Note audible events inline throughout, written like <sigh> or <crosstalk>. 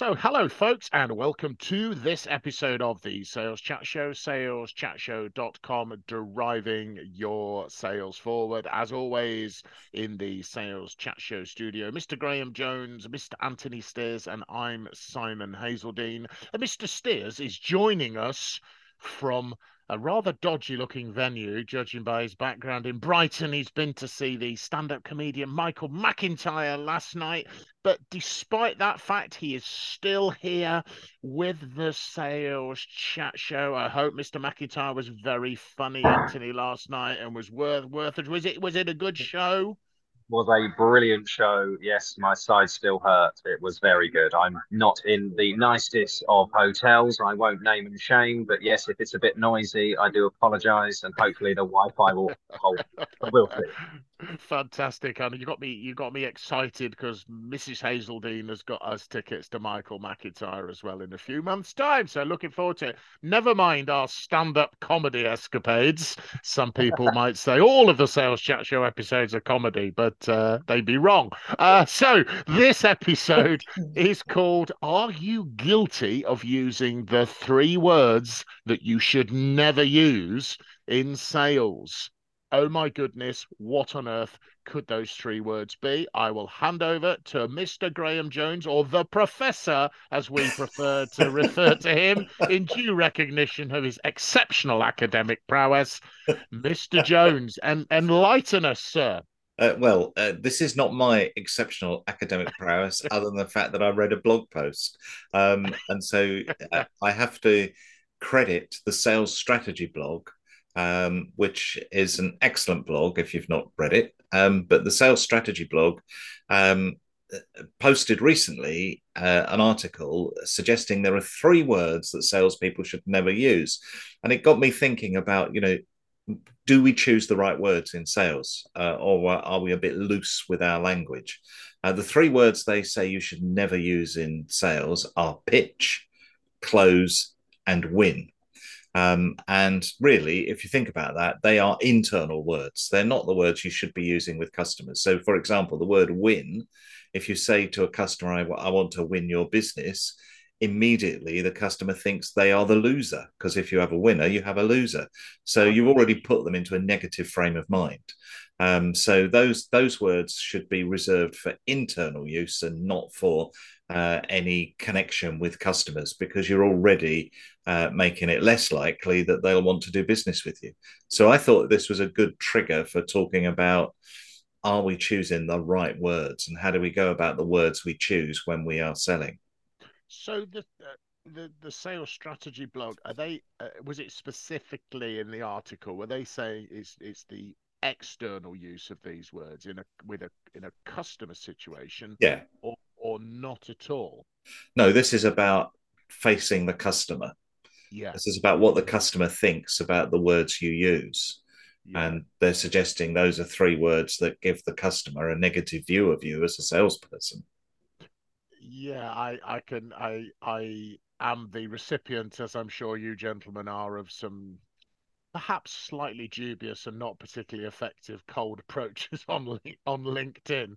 So, hello, folks, and welcome to this episode of the Sales Chat Show, saleschatshow.com, deriving your sales forward. As always, in the Sales Chat Show studio, Mr. Graham Jones, Mr. Anthony Steers, and I'm Simon Hazeldine. And Mr. Steers is joining us from a rather dodgy looking venue, judging by his background in Brighton. He's been to see the stand up comedian Michael McIntyre last night. But despite that fact, he is still here with the sales chat show. I hope Mr. McIntyre was very funny, <laughs> Anthony, last night and was worth worth it. Was it was it a good show? Was a brilliant show. Yes, my side still hurt. It was very good. I'm not in the nicest of hotels. I won't name and shame, but yes, if it's a bit noisy, I do apologise, and hopefully the Wi-Fi will hold. See. Fantastic, and you got me. You got me excited because Mrs. Hazeldine has got us tickets to Michael McIntyre as well in a few months' time. So looking forward to it. Never mind our stand-up comedy escapades. Some people <laughs> might say all of the Sales Chat Show episodes are comedy, but uh, they'd be wrong. Uh, so this episode is called "Are You Guilty of Using the Three Words That You Should Never Use in Sales?" Oh my goodness, what on earth could those three words be? I will hand over to Mr. Graham Jones, or the Professor, as we prefer to <laughs> refer to him, in due recognition of his exceptional academic prowess. Mr. <laughs> Jones, and enlighten us, sir. Uh, well, uh, this is not my exceptional academic prowess, <laughs> other than the fact that I read a blog post. Um, and so uh, I have to credit the sales strategy blog um, which is an excellent blog if you've not read it. Um, but the sales strategy blog um, posted recently uh, an article suggesting there are three words that salespeople should never use, and it got me thinking about you know. Do we choose the right words in sales, uh, or are we a bit loose with our language? Uh, the three words they say you should never use in sales are pitch, close, and win. Um, and really, if you think about that, they are internal words. They're not the words you should be using with customers. So, for example, the word win, if you say to a customer, I, I want to win your business, immediately the customer thinks they are the loser. Because if you have a winner, you have a loser. So, you've already put them into a negative frame of mind. Um, so those those words should be reserved for internal use and not for uh, any connection with customers because you're already uh, making it less likely that they'll want to do business with you. So I thought this was a good trigger for talking about are we choosing the right words and how do we go about the words we choose when we are selling. So the the the sales strategy blog are they uh, was it specifically in the article were they saying it's it's the external use of these words in a with a in a customer situation yeah. or or not at all? No this is about facing the customer. Yeah. This is about what the customer thinks about the words you use. Yeah. and they're suggesting those are three words that give the customer a negative view of you as a salesperson. Yeah i i can i i am the recipient as i'm sure you gentlemen are of some perhaps slightly dubious and not particularly effective cold <laughs> approaches on on LinkedIn.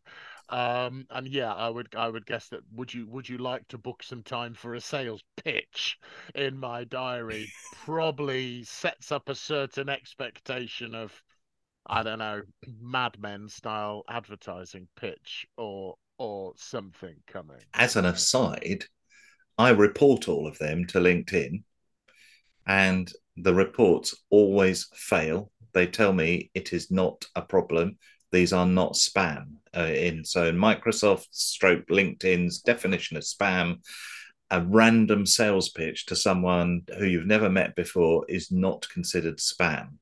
Um, and yeah, I would I would guess that would you would you like to book some time for a sales pitch in my diary? Probably sets up a certain expectation of I don't know <clears throat> Mad Men style advertising pitch or or something coming. As an aside, I report all of them to LinkedIn and the reports always fail. They tell me it is not a problem. These are not spam. Uh, in so in Microsoft stroke LinkedIn's definition of spam, a random sales pitch to someone who you've never met before is not considered spam.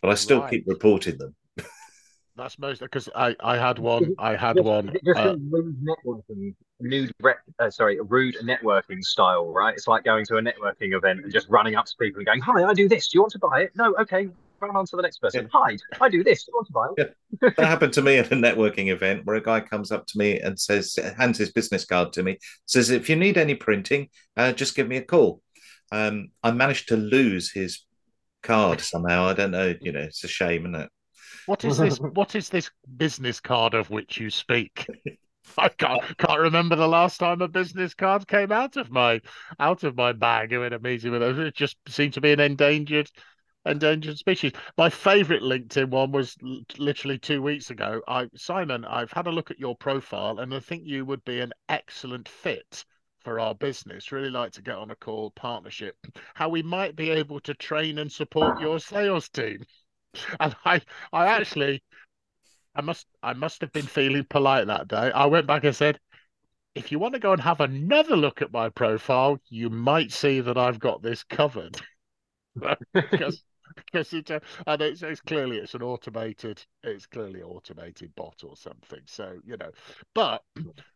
But I still Right. keep reporting them. That's most because I I had one. I had Just, one. just uh, a rude networking, nude, uh, sorry, rude networking style, right? It's like going to a networking event and just running up to people and going, "Hi, I do this. Do you want to buy it? No, okay. Run on to the next person. Hi, I do this. Do you want to buy it? that happened to me at a networking event where a guy comes up to me and says, hands his business card to me, says, if you need any printing, uh, just give me a call. Um, I managed to lose his card somehow. I don't know. You know, it's a shame, isn't it? What is this? <laughs> What is this business card of which you speak? <laughs> I can't can't remember the last time a business card came out of my out of my bag in a meeting with it. It just seemed to be an endangered endangered species. My favourite LinkedIn one was l- literally two weeks ago. I Simon, I've had a look at your profile and I think you would be an excellent fit for our business. Really like to get on a call partnership. How we might be able to train and support your sales team. <laughs> And I I actually I must I must have been feeling polite that day. I went back and said, if you want to go and have another look at my profile, you might see that I've got this covered. <laughs> because because it's a, uh, and it's, it's clearly it's an automated it's clearly automated bot or something. So you know, but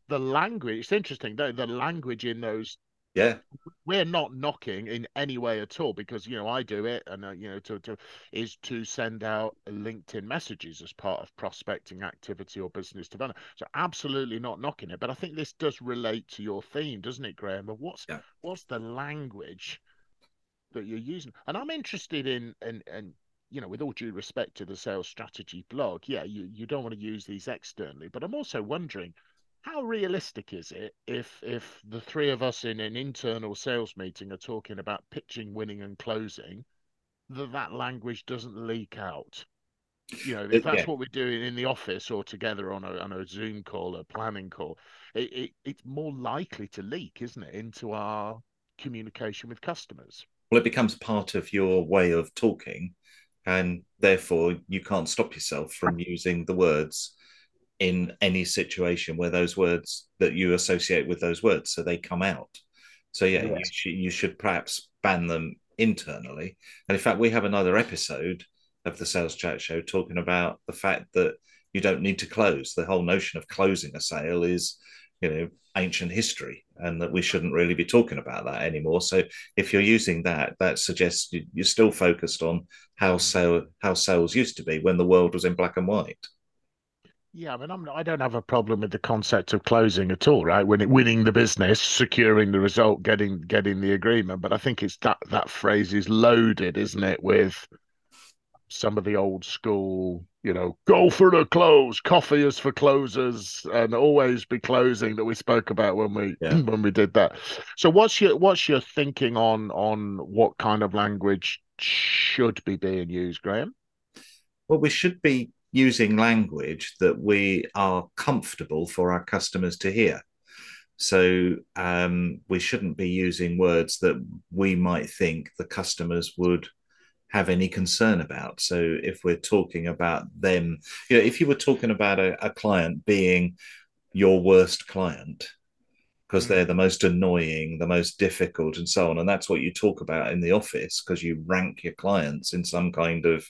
the language it's interesting though the language in those Yeah. we're not knocking in any way at all because you know I do it and uh, you know to to is to send out LinkedIn messages as part of prospecting activity or business development. So absolutely not knocking it, but I think this does relate to your theme, doesn't it, Graham? Of what's Yeah. what's the language that you're using? And I'm interested in and and you know, with all due respect to the sales strategy blog, yeah, you you don't want to use these externally, but I'm also wondering how realistic is it if if the three of us in an internal sales meeting are talking about pitching, winning, and closing, that that language doesn't leak out? You know, if that's yeah. what we're doing in the office or together on a on a Zoom call, a planning call, it, it it's more likely to leak, isn't it, into our communication with customers? Well, it becomes part of your way of talking, and therefore you can't stop yourself from using the words in any situation where those words that you associate with those words, so they come out. So yeah, you, Yes. should, you should perhaps ban them internally. And in fact, we have another episode of the Sales Chat Show talking about the fact that you don't need to close. The whole notion of closing a sale is, you know, ancient history, and that we shouldn't really be talking about that anymore. So if you're using that, that suggests you- you're still focused on how sale how sales used to be when the world was in black and white. Yeah, I mean, I'm I don't have a problem with the concept of closing at all, right? Winning, winning the business, securing the result, getting getting the agreement. But I think it's that that phrase is loaded, isn't it, with some of the old school, you know, go for the close, coffee is for closers, and always be closing that we spoke about when we Yeah. <clears throat> when we did that. So what's your what's your thinking on on what kind of language should be being used, Graham? Well, we should be using language that we are comfortable for our customers to hear. So um, we shouldn't be using words that we might think the customers would have any concern about. So if we're talking about them, you know, if you were talking about a, a client being your worst client, because Mm. they're the most annoying, the most difficult, and so on. And that's what you talk about in the office because you rank your clients in some kind of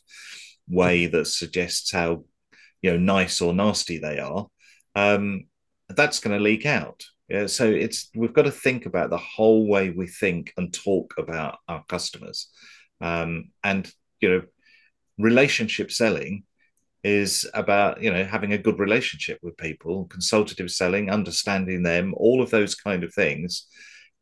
way that suggests how you know nice or nasty they are. Um, that's going to leak out. Yeah, so it's we've got to think about the whole way we think and talk about our customers, um, and you know, relationship selling is about you know having a good relationship with people consultative selling understanding them all of those kind of things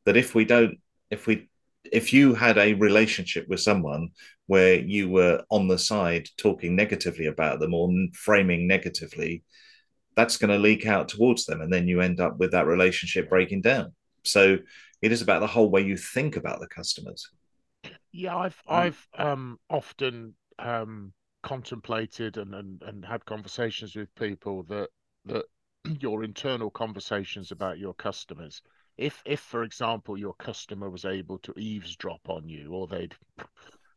that if we don't if we if you had a relationship with someone where you were on the side talking negatively about them or framing negatively that's going to leak out towards them and then you end up with that relationship breaking down so it is about the whole way you think about the customers Yeah, I've Mm. I've um often um contemplated and, and and had conversations with people that that <clears throat> your internal conversations about your customers, if if for example your customer was able to eavesdrop on you or they'd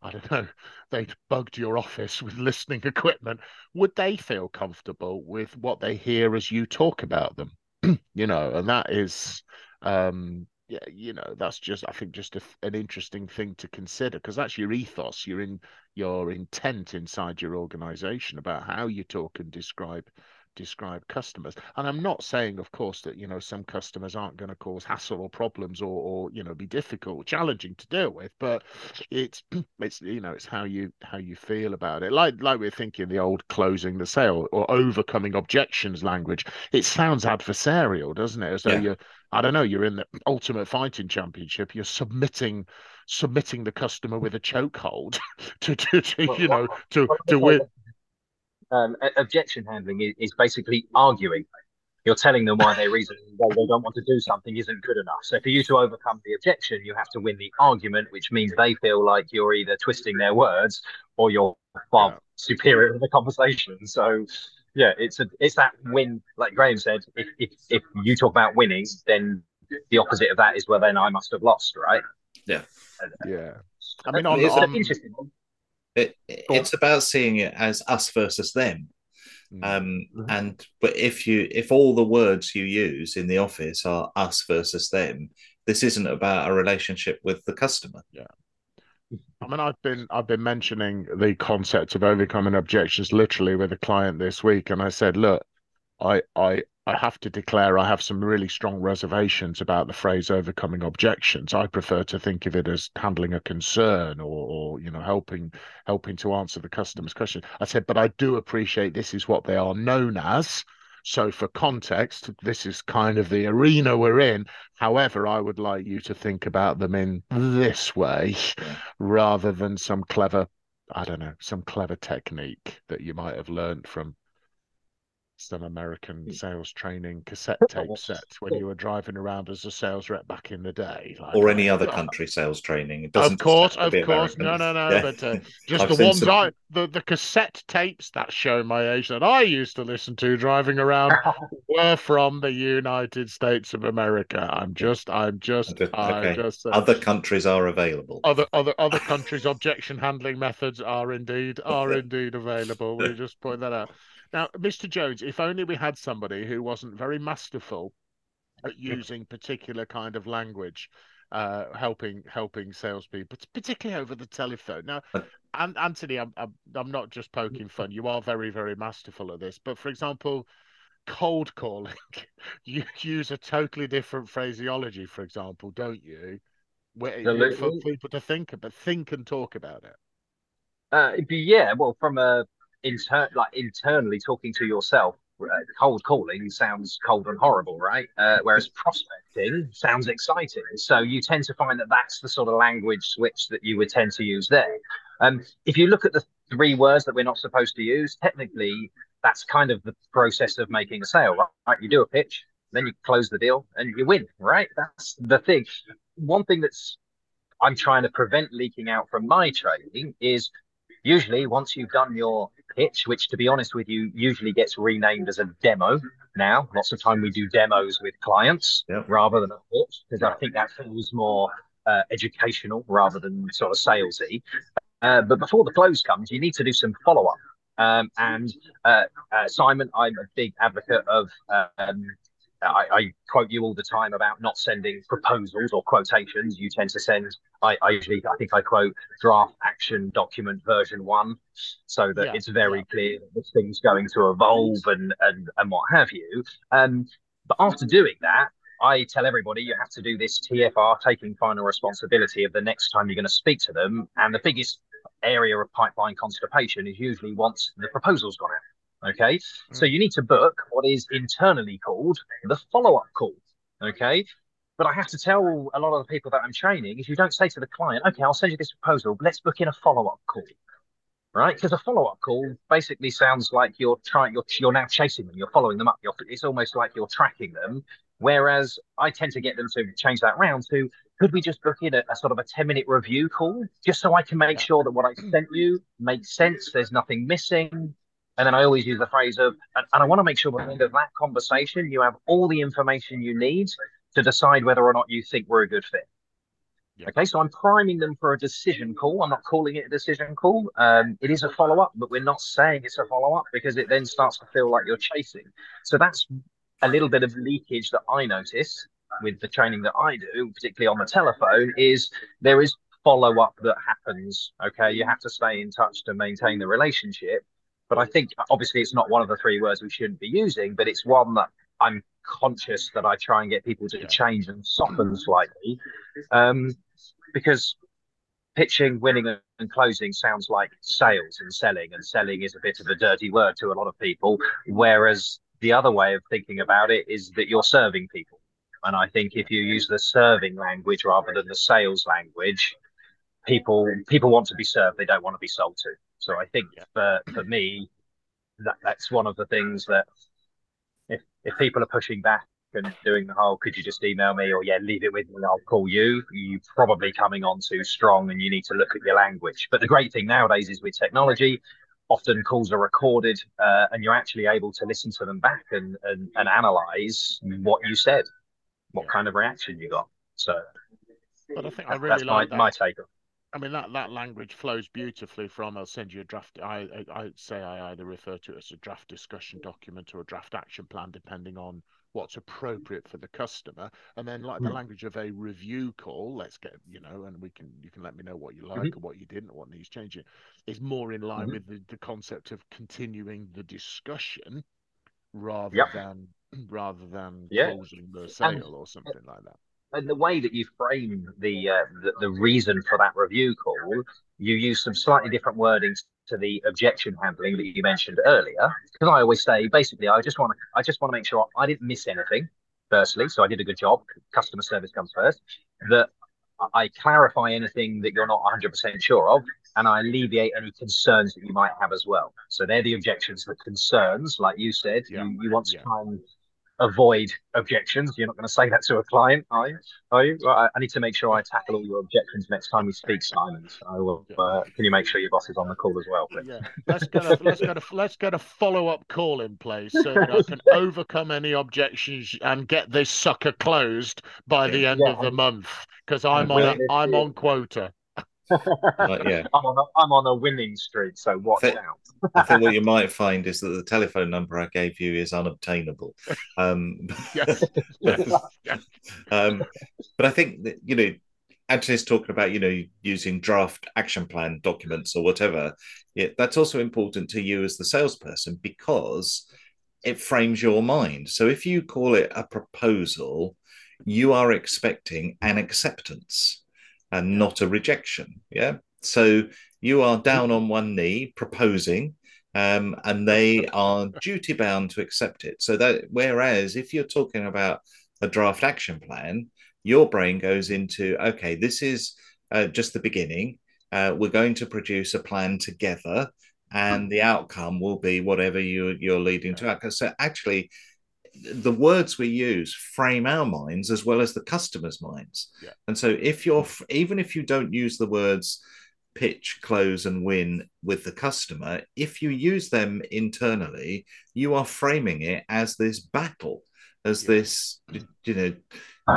I don't know, they'd bugged your office with listening <laughs> equipment, would they feel comfortable with what they hear as you talk about them? <clears throat> You know, and that is um yeah, you know, that's just I think just a, an interesting thing to consider because that's your ethos, your in your intent inside your organization about how you talk and describe describe customers. And I'm not saying, of course, that you know some customers aren't going to cause hassle or problems or, or you know be difficult, challenging to deal with. But it's <clears throat> it's you know it's how you how you feel about it. Like like we're thinking the old closing the sale or overcoming objections language. It sounds adversarial, doesn't it? As though yeah. you're I don't know you're in the Ultimate Fighting Championship. You're submitting submitting the customer with a chokehold <laughs> to, to, to well, you know to to win um, objection handling is, is, basically arguing. You're telling them why their reason why they don't want to do something isn't good enough. So for you to overcome the objection, you have to win the argument, which means they feel like you're either twisting their words or you're far yeah. superior in the conversation. So yeah, it's a it's that win. Like Graham said, if if if you talk about winning, then the opposite of that is well, then I must have lost, right? Yeah, yeah. I mean, on, on, interesting. It, it's about seeing it as us versus them. Mm. Um, mm-hmm. and but if you if all the words you use in the office are us versus them, this isn't about a relationship with the customer. Yeah. I mean, I've been I've been mentioning the concept of overcoming objections literally with a client this week, and I said, look, I I I have to declare I have some really strong reservations about the phrase overcoming objections. I prefer to think of it as handling a concern or, or, you know helping helping to answer the customer's question. I said, but I do appreciate this is what they are known as. So for context, this is kind of the arena we're in. However, I would like you to think about them in this way rather than some clever I don't know, some clever technique that you might have learned from some American hmm. sales training cassette <laughs> tape sets when you were driving around as a sales rep back in the day, like, or any other country sales training. It doesn't of course, of course, American. no, no, no. Yeah. But uh, <laughs> just the ones some... I, the the cassette tapes that show my age that I used to listen to driving around <laughs> were from the United States of America. I'm just, I'm just, okay. I'm just. Uh, other countries are available. Other other other countries' objection handling methods are indeed are indeed available. We just point that out. Now, Mr. Jones, if only we had somebody who wasn't very masterful at using particular kind of language, uh, helping helping salespeople, particularly over the telephone. Now, and Anthony, I'm, I'm I'm not just poking fun. You are very very masterful at this. But for example, cold calling, <laughs> you use a totally different phraseology. For example, don't you? Where, for people to think about, think and talk about it. Uh, yeah, well, from a inter- like internally talking to yourself, uh, cold calling sounds cold and horrible, right? Uh, whereas <laughs> prospecting sounds exciting. So you tend to find that that's the sort of language switch that you would tend to use there. Um, if you look at the three words that we're not supposed to use, technically that's kind of the process of making a sale, right? You do a pitch, then you close the deal, and you win, right? That's the thing. One thing that's I'm trying to prevent leaking out from my training is usually once you've done your pitch, which to be honest with you, usually gets renamed as a demo now. Lots of time we do demos with clients yep. rather than a pitch because I think that feels more uh, educational rather than sort of salesy. Uh, but before the close comes, you need to do some follow up. Um, and uh, uh Simon, I'm a big advocate of um, I, I, quote you all the time about not sending proposals or quotations. You tend to send. I, I usually, I think I quote draft action document version one, so that yeah, it's very yeah. clear that this thing's going to evolve and and and what have you. Um, but after doing that, I tell everybody you have to do this TFR, taking final responsibility of the next time you're going to speak to them. And the biggest area of pipeline constipation is usually once the proposal's gone out. Okay. Mm. So you need to book what is internally called the follow up call. Okay. But I have to tell a lot of the people that I'm training is you don't say to the client, okay, I'll send you this proposal, but let's book in a follow up call. Right? Because a follow up call basically sounds like you're trying, you're, you're now chasing them, you're following them up. You're, it's almost like you're tracking them. Whereas I tend to get them to change that round to could we just book in a, a, sort of a 10 minute review call just so I can make sure that what I sent you makes sense, there's nothing missing, and then I always use the phrase of, and, and I want to make sure by the end of that conversation, you have all the information you need to decide whether or not you think we're a good fit. Yeah. Okay, so I'm priming them for a decision call. I'm not calling it a decision call. Um, it is a follow up, but we're not saying it's a follow up because it then starts to feel like you're chasing. So that's a little bit of leakage that I notice with the training that I do, particularly on the telephone, is there is follow up that happens. Okay, you have to stay in touch to maintain the relationship. But I think obviously it's not one of the three words we shouldn't be using, but it's one that I'm conscious that I try and get people to change and soften slightly. Um, because pitching, winning, and closing sounds like sales and selling, and selling is a bit of a dirty word to a lot of people. Whereas the other way of thinking about it is that you're serving people. And I think if you use the serving language rather than the sales language, people people want to be served; they don't want to be sold to. So I think for for me, that that's one of the things that if if people are pushing back and doing the whole could you just email me? or yeah leave it with me i'll call you you're probably coming on too strong and you need to look at your language. But the great thing nowadays is with technology often calls are recorded uh, and you're actually able to listen to them back and and, and analyze what you said what yeah. kind of reaction you got. So but i think i really like my, my take on I mean that that language flows beautifully from. I'll send you a draft. I, I I say I either refer to it as a draft discussion document or a draft action plan, depending on what's appropriate for the customer. And then like the hmm. language of a review call, let's get you know, and we can you can let me know what you like mm-hmm. or what you didn't, what needs changing, is more in line mm-hmm. with the, the concept of continuing the discussion rather yep. than <clears throat> rather than yeah. closing the sale and, or something like that and the way that you frame the, uh, the, the reason for that review call, you use some slightly different wording to the objection handling that you mentioned earlier. Because I always say, basically, I just want to I just want to make sure I didn't miss anything. Firstly, so I did a good job. Customer service comes first. That I clarify anything that you're not 100% sure of, and I alleviate any concerns that you might have as well. So they're the objections, the concerns, like you said. Yeah. You, you want to yeah. try and avoid objections. You're not going to say that to a client, are you? Are you? Well, I, I, need to make sure I tackle all your objections next time we speak, Simon. So, uh, can you make sure your boss is on the call as well, please? Yeah, let's get a let's get a let's get a follow up call in place so that I can <laughs> overcome any objections and get this sucker closed by the end yeah. of the month because I'm on a, I'm on quota <laughs> yeah. I'm on, a, I'm on a winning streak, so watch I out. I think what you might find is that the telephone number I gave you is unobtainable. Um, <laughs> yes. <laughs> yes. Um, but I think that, you know, Anthony's talking about, you know, using draft action plan documents or whatever. Yeah, that's also important to you as the salesperson because it frames your mind. So if you call it a proposal, you are expecting an acceptance and not a rejection. Yeah. So you are down on one knee proposing, um, and they are duty bound to accept it. So that whereas if you're talking about a draft action plan, your brain goes into okay, this is uh, just the beginning. Uh, we're going to produce a plan together, and the outcome will be whatever you you're leading to. So actually, the words we use frame our minds as well as the customer's minds. Yeah. And so if you're even if you don't use the words pitch, close, and win with the customer, if you use them internally, you are framing it as this battle, as yeah. this you know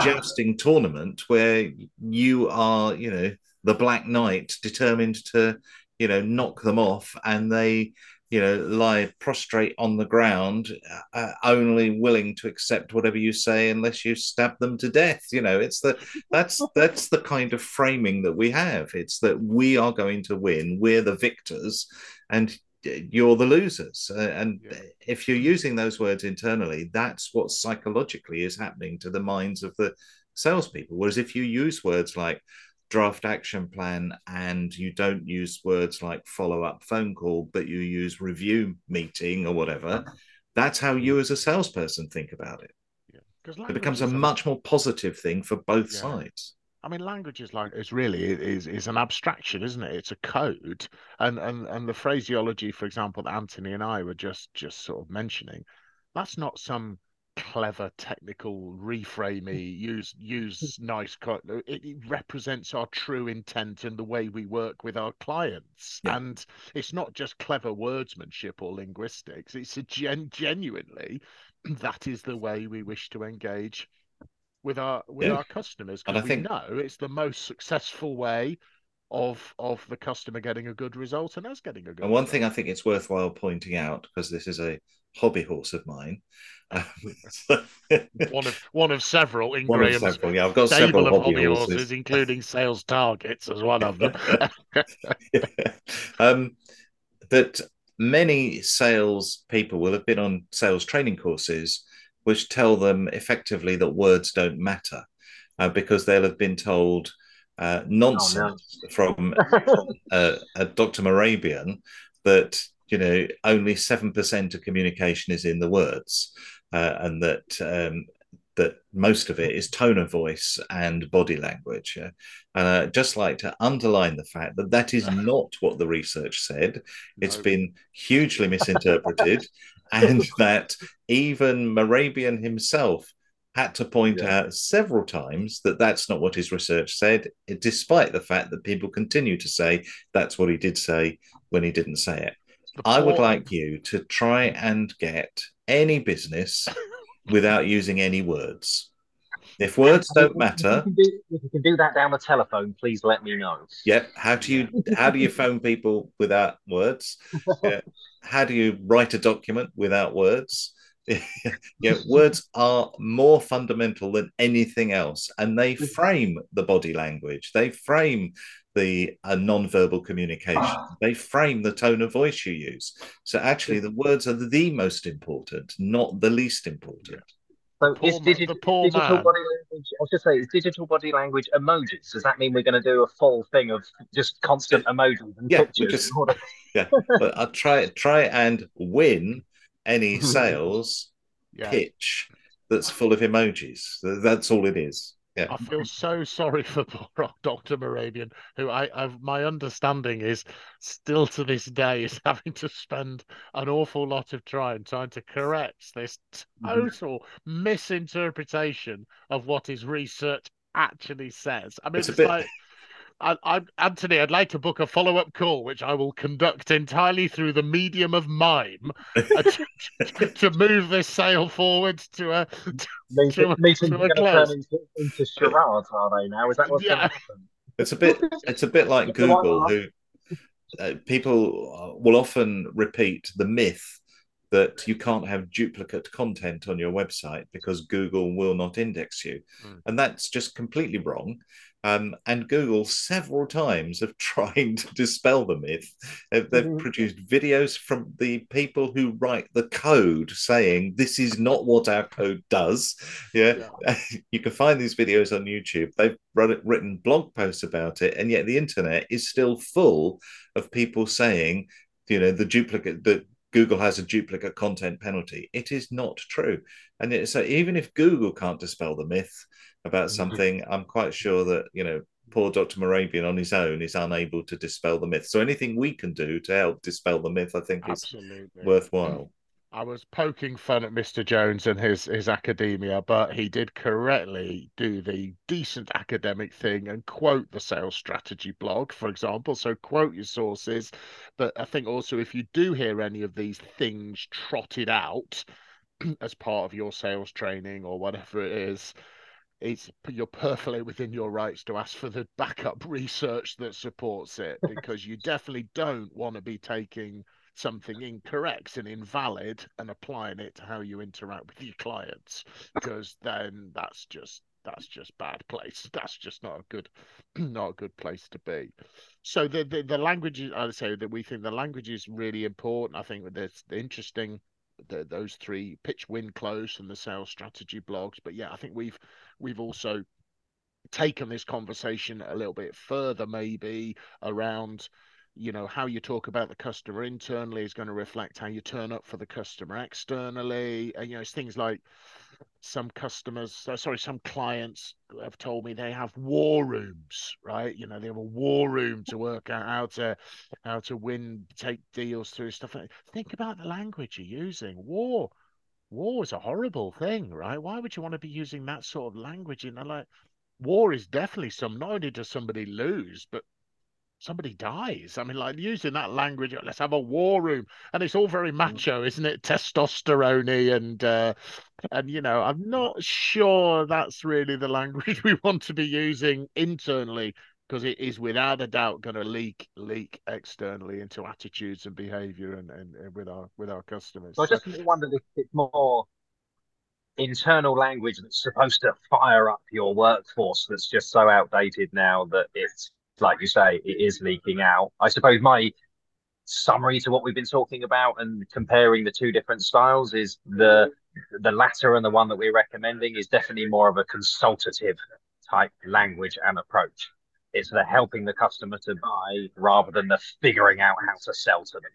jousting tournament where you are you know the black knight determined to you know knock them off and they you know, lie prostrate on the ground, uh, only willing to accept whatever you say unless you stab them to death. You know, it's the that's <laughs> that's the kind of framing that we have. It's that we are going to win, we're the victors, and you're the losers. Uh, and yeah. if you're using those words internally, that's what psychologically is happening to the minds of the salespeople. Whereas if you use words like draft action plan and you don't use words like follow up phone call, but you use review meeting or whatever, that's how you as a salesperson think about it. Yeah. It becomes a much more positive thing for both yeah. sides. I mean, language is like it's really is is an abstraction, isn't it? It's a code, and and and the phraseology, for example, that Anthony and I were just just sort of mentioning, that's not some clever technical reframey <laughs> use use nice it, it, represents our true intent and the way we work with our clients yeah. and it's not just clever wordsmanship or linguistics it's a gen- genuinely <clears throat> that is the way we wish to engage with our with yeah. our customers because we think... know it's the most successful way of of the customer getting a good result and us getting a good. And one result. thing I think it's worthwhile pointing out because this is a hobby horse of mine. <laughs> Um, one of one of several in one of Graham's several. Yeah, I've got several hobby hobby horses. horses, including sales targets as one of them. <laughs> um, that many sales people will have been on sales training courses which tell them effectively that words don't matter uh, because they'll have been told uh, nonsense oh, no. from <laughs> uh, a Dr. Mehrabian that you know only seven percent of communication is in the words, uh, and that um, that most of it is tone of voice and body language. Yeah? And I just like to underline the fact that that is <laughs> not what the research said. It's no. been hugely misinterpreted, and <laughs> that even Mehrabian himself had to point yeah. out several times that that's not what his research said, despite the fact that people continue to say that's what he did say when he didn't say it. I would like you to try and get any business <laughs> without using any words. If words don't matter, if you, do, if you, can do, that down the telephone, please let me know. Yep. How do you how do you phone people without words? <laughs> Yeah. How do you write a document without words? <laughs> yeah, words are more fundamental than anything else, and they mm. frame the body language. They frame the uh, non-verbal communication. Ah. They frame the tone of voice you use. So actually, the words are the most important, not the least important. So is digi- digital man. body language? I was just saying, is digital body language emojis? Does that mean we're going to do a full thing of just constant emojis and yeah, pictures? Just, <laughs> yeah, but I'll try try and win any <laughs> sales yeah. pitch that's full of emojis. That's all it is. Yeah. I feel so sorry for poor Dr. Mehrabian, who I, I've my understanding is still to this day is having to spend an awful lot of time trying to correct this total mm-hmm. misinterpretation of what his research actually says. I mean, it's, it's bit... like I, I, Anthony, I'd like to book a follow up call, which I will conduct entirely through the medium of mime uh, to, to, move this sale forward to a to, Meeting, to a, meetings to a close. Into, into charades, are they now? Is that what's yeah. going to happen? It's a bit. It's a bit like Google, who uh, people will often repeat the myth that you can't have duplicate content on your website because Google will not index you. Mm. And that's just completely wrong. Um, and Google several times have <laughs> tried to dispel the myth. They've, mm-hmm. produced videos from the people who write the code saying this is not what our code does. Yeah, yeah. <laughs> you can find these videos on YouTube. They've written blog posts about it, and yet the internet is still full of people saying, you know, the duplicate that Google has a duplicate content penalty. It is not true. And it, so even if Google can't dispel the myth, about mm-hmm. something, I'm quite sure that, you know, poor Dr. Mehrabian on his own is unable to dispel the myth. So anything we can do to help dispel the myth, I think is Absolutely. worthwhile. I was poking fun at Mr. Jones and his his academia, but he did correctly do the decent academic thing and quote the sales strategy blog, for example. So quote your sources. But I think also if you do hear any of these things trotted out <clears throat> as part of your sales training or whatever it is, it's you're perfectly within your rights to ask for the backup research that supports it <laughs> because you definitely don't want to be taking something incorrect and invalid and applying it to how you interact with your clients because then that's just that's just bad place. <laughs> That's just not a good <clears throat> not a good place to be. So the the, the language i'd say that we think the language is really important. I think that's interesting the, those three pitch win close and the sales strategy blogs. But yeah i think we've we've also taken this conversation a little bit further maybe around you know how you talk about the customer internally is going to reflect how you turn up for the customer externally. And you know it's things like some customers uh, sorry some clients have told me they have war rooms right? You know they have a war room to work out how to how to win take deals through stuff think about the language you're using. War war is a horrible thing right? Why would you want to be using that sort of language? In like war is definitely some not only does somebody lose but somebody dies. I mean, like using that language, let's have a war room, and it's all very mm. macho, isn't it? Testosterone and uh, and you know, I'm not sure that's really the language <laughs> we want to be using internally because it is without a doubt going to leak leak externally into attitudes and behavior and, and, and with our with our customers. So I just wondered if it's more internal language that's supposed to fire up your workforce that's just so outdated now that it's like you say it is leaking out. I suppose my summary to what we've been talking about and comparing the two different styles is the the latter and the one that we're recommending is definitely more of a consultative type language and approach. It's the helping the customer to buy rather than the figuring out how to sell to them.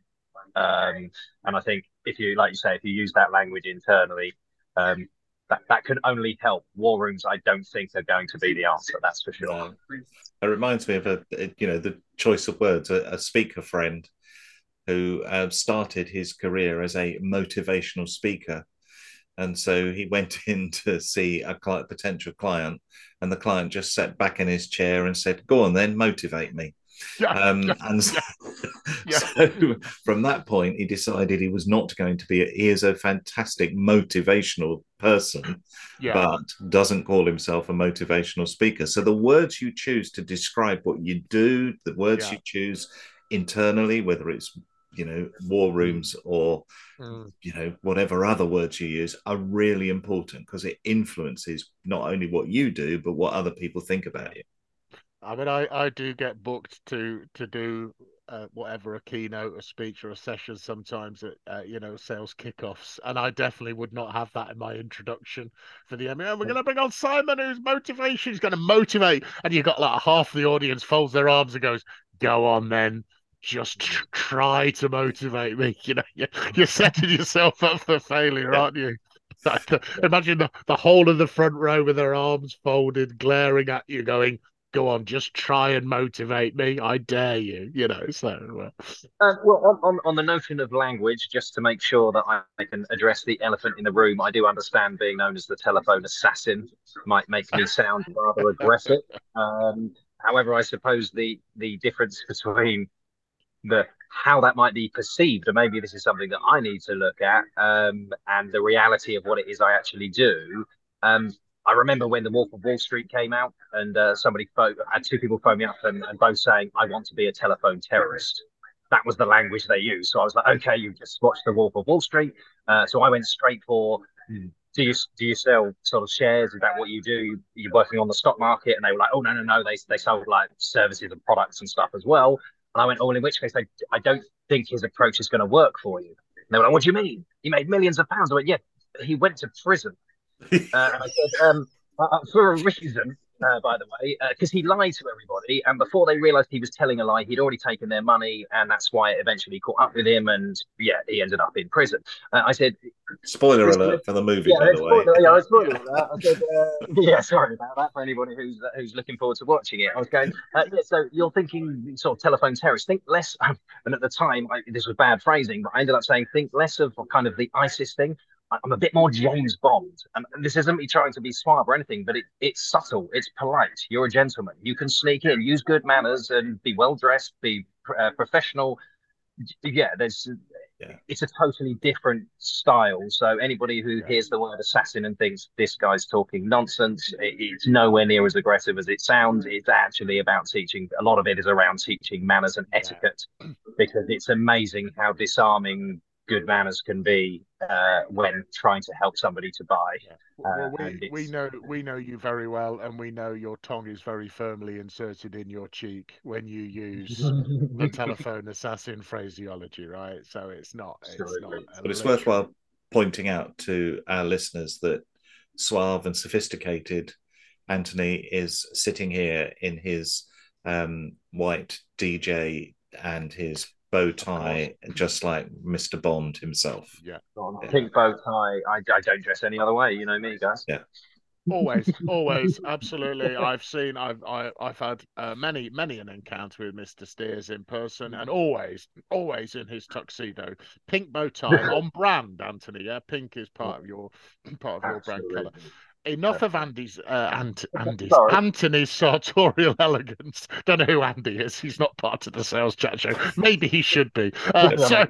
Um, and I think if you, like you say, if you use that language internally, um, that, that can only help. War rooms, I don't think they're going to be the answer. That's for sure. No. It reminds me of a, you know, the choice of words. A, a speaker friend who uh, started his career as a motivational speaker and so he <laughs> went in to see a client, potential client, and the client just sat back in his chair and said, "Go on, then motivate me." Yeah, um, yeah, and so, <laughs> yeah. so, from that point, he decided he was not going to be. A, he is a fantastic motivational person, but doesn't call himself a motivational speaker. So the words you choose to describe what you do, the words you choose internally, whether it's you know war rooms or mm. you know whatever other words you use are really important because it influences not only what you do but what other people think about you i mean i i do get booked to to do uh, whatever a keynote a speech or a session sometimes at uh, you know sales kickoffs and i definitely would not have that in my introduction for the MEO. we're going to bring on simon whose motivation is going to motivate and you got like half the audience folds their arms and goes go on then just try to motivate me. <laughs> You know, you're, you're setting yourself up for failure, aren't you? Imagine the, the whole of the front row with their arms folded, glaring at you, going, "Go on, just try and motivate me. I dare you." You know. So, uh... Uh, well, on, on on the notion of language, just to make sure that I, I can address the elephant in the room, I do understand being known as the telephone assassin might make me sound <laughs> rather aggressive. Um, however, I suppose the the difference between the how that might be perceived, or maybe this is something that I need to look at, um, and the reality of what it is I actually do. Um, I remember when The Wolf of Wall Street came out, and uh, somebody had two people phone me up and, and, both saying, "I want to be a telephone terrorist." That was the language they used. So I was like, "Okay, you just watched The Wolf of Wall Street." Uh, so I went straight for. Do you do you sell sort of shares? Is that what you do? You're working on the stock market, and they were like, "Oh no, no, no!" They they sold like services and products and stuff as well. And I went, oh, in which case I, I don't think his approach is going to work for you. And they were like, what do you mean? He made millions of pounds. I went, yeah, he went to prison. Uh, and I said, um, uh, uh for a reason uh, by the way, because uh, he lied to everybody. And before they realized he was telling a lie, he'd already taken their money. And that's why it eventually caught up with him. And yeah, he ended up in prison. Uh, I said, Spoiler alert for the movie, yeah, by the spoiler, way. Yeah, spoiler alert. I said, uh, <laughs> yeah, sorry about that for anybody who's who's looking forward to watching it. I was going, uh, yeah, so you're thinking sort of telephone terrorist. Think less, <laughs> and at the time, I, this was bad phrasing, but I ended up saying, think less of kind of the ISIS thing. I'm a bit more James Bond. And this isn't me trying to be suave or anything, but it, it's subtle, it's polite. You're a gentleman. You can sneak in, use good manners, and be well dressed, be uh, professional. Yeah, there's. Yeah. It's a totally different style. So anybody who yeah. hears the word assassin and thinks this guy's talking nonsense, it, it's nowhere near as aggressive as it sounds. It's actually about teaching. A lot of it is around teaching manners and etiquette, yeah. because it's amazing how disarming good manners can be uh, when trying to help somebody to buy. Yeah. Well, uh, we, we know we know you very well, and we know your tongue is very firmly inserted in your cheek when you use <laughs> the telephone assassin phraseology, right? So it's not. It's not but it's worthwhile pointing out to our listeners that suave and sophisticated Anthony is sitting here in his um, white DJ and his bow tie, just like Mr. Bond himself. Yeah. Pink bow tie. I, I don't dress any other way. You know me, guys. Yeah. always <laughs> always absolutely i've seen i've I, have i have had uh, many many an encounter with mr steers in person and always always in his tuxedo pink bow tie <laughs> on brand anthony yeah pink is part of your part of your brand color enough of <laughs> Andy's uh, Ant- <laughs> Andy's Sorry. Anthony's sartorial <laughs> elegance. Don't know who Andy is. He's not part of the sales chat show. Maybe he should be. Uh, so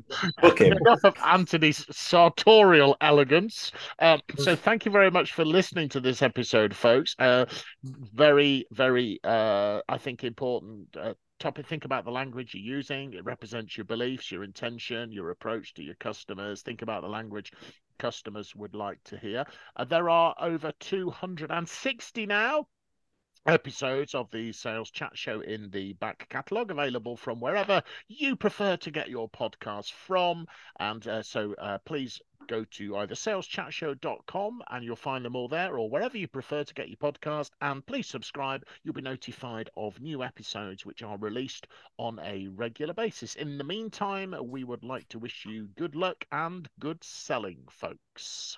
him. enough of Anthony's sartorial elegance. Um, so thank you very much for listening to this episode, folks. Uh, very, very, uh, I think important. Uh, Topic. Think about the language you're using. It represents your beliefs, your intention, your approach to your customers. Think about the language customers would like to hear. Uh, there are over 260 now episodes of the sales chat show in the back catalogue available from wherever you prefer to get your podcast from and uh, so uh, please go to either saleschatshow.com and you'll find them all there or wherever you prefer to get your podcast. And please subscribe. You'll be notified of new episodes which are released on a regular basis. In the meantime we would like to wish you good luck and good selling folks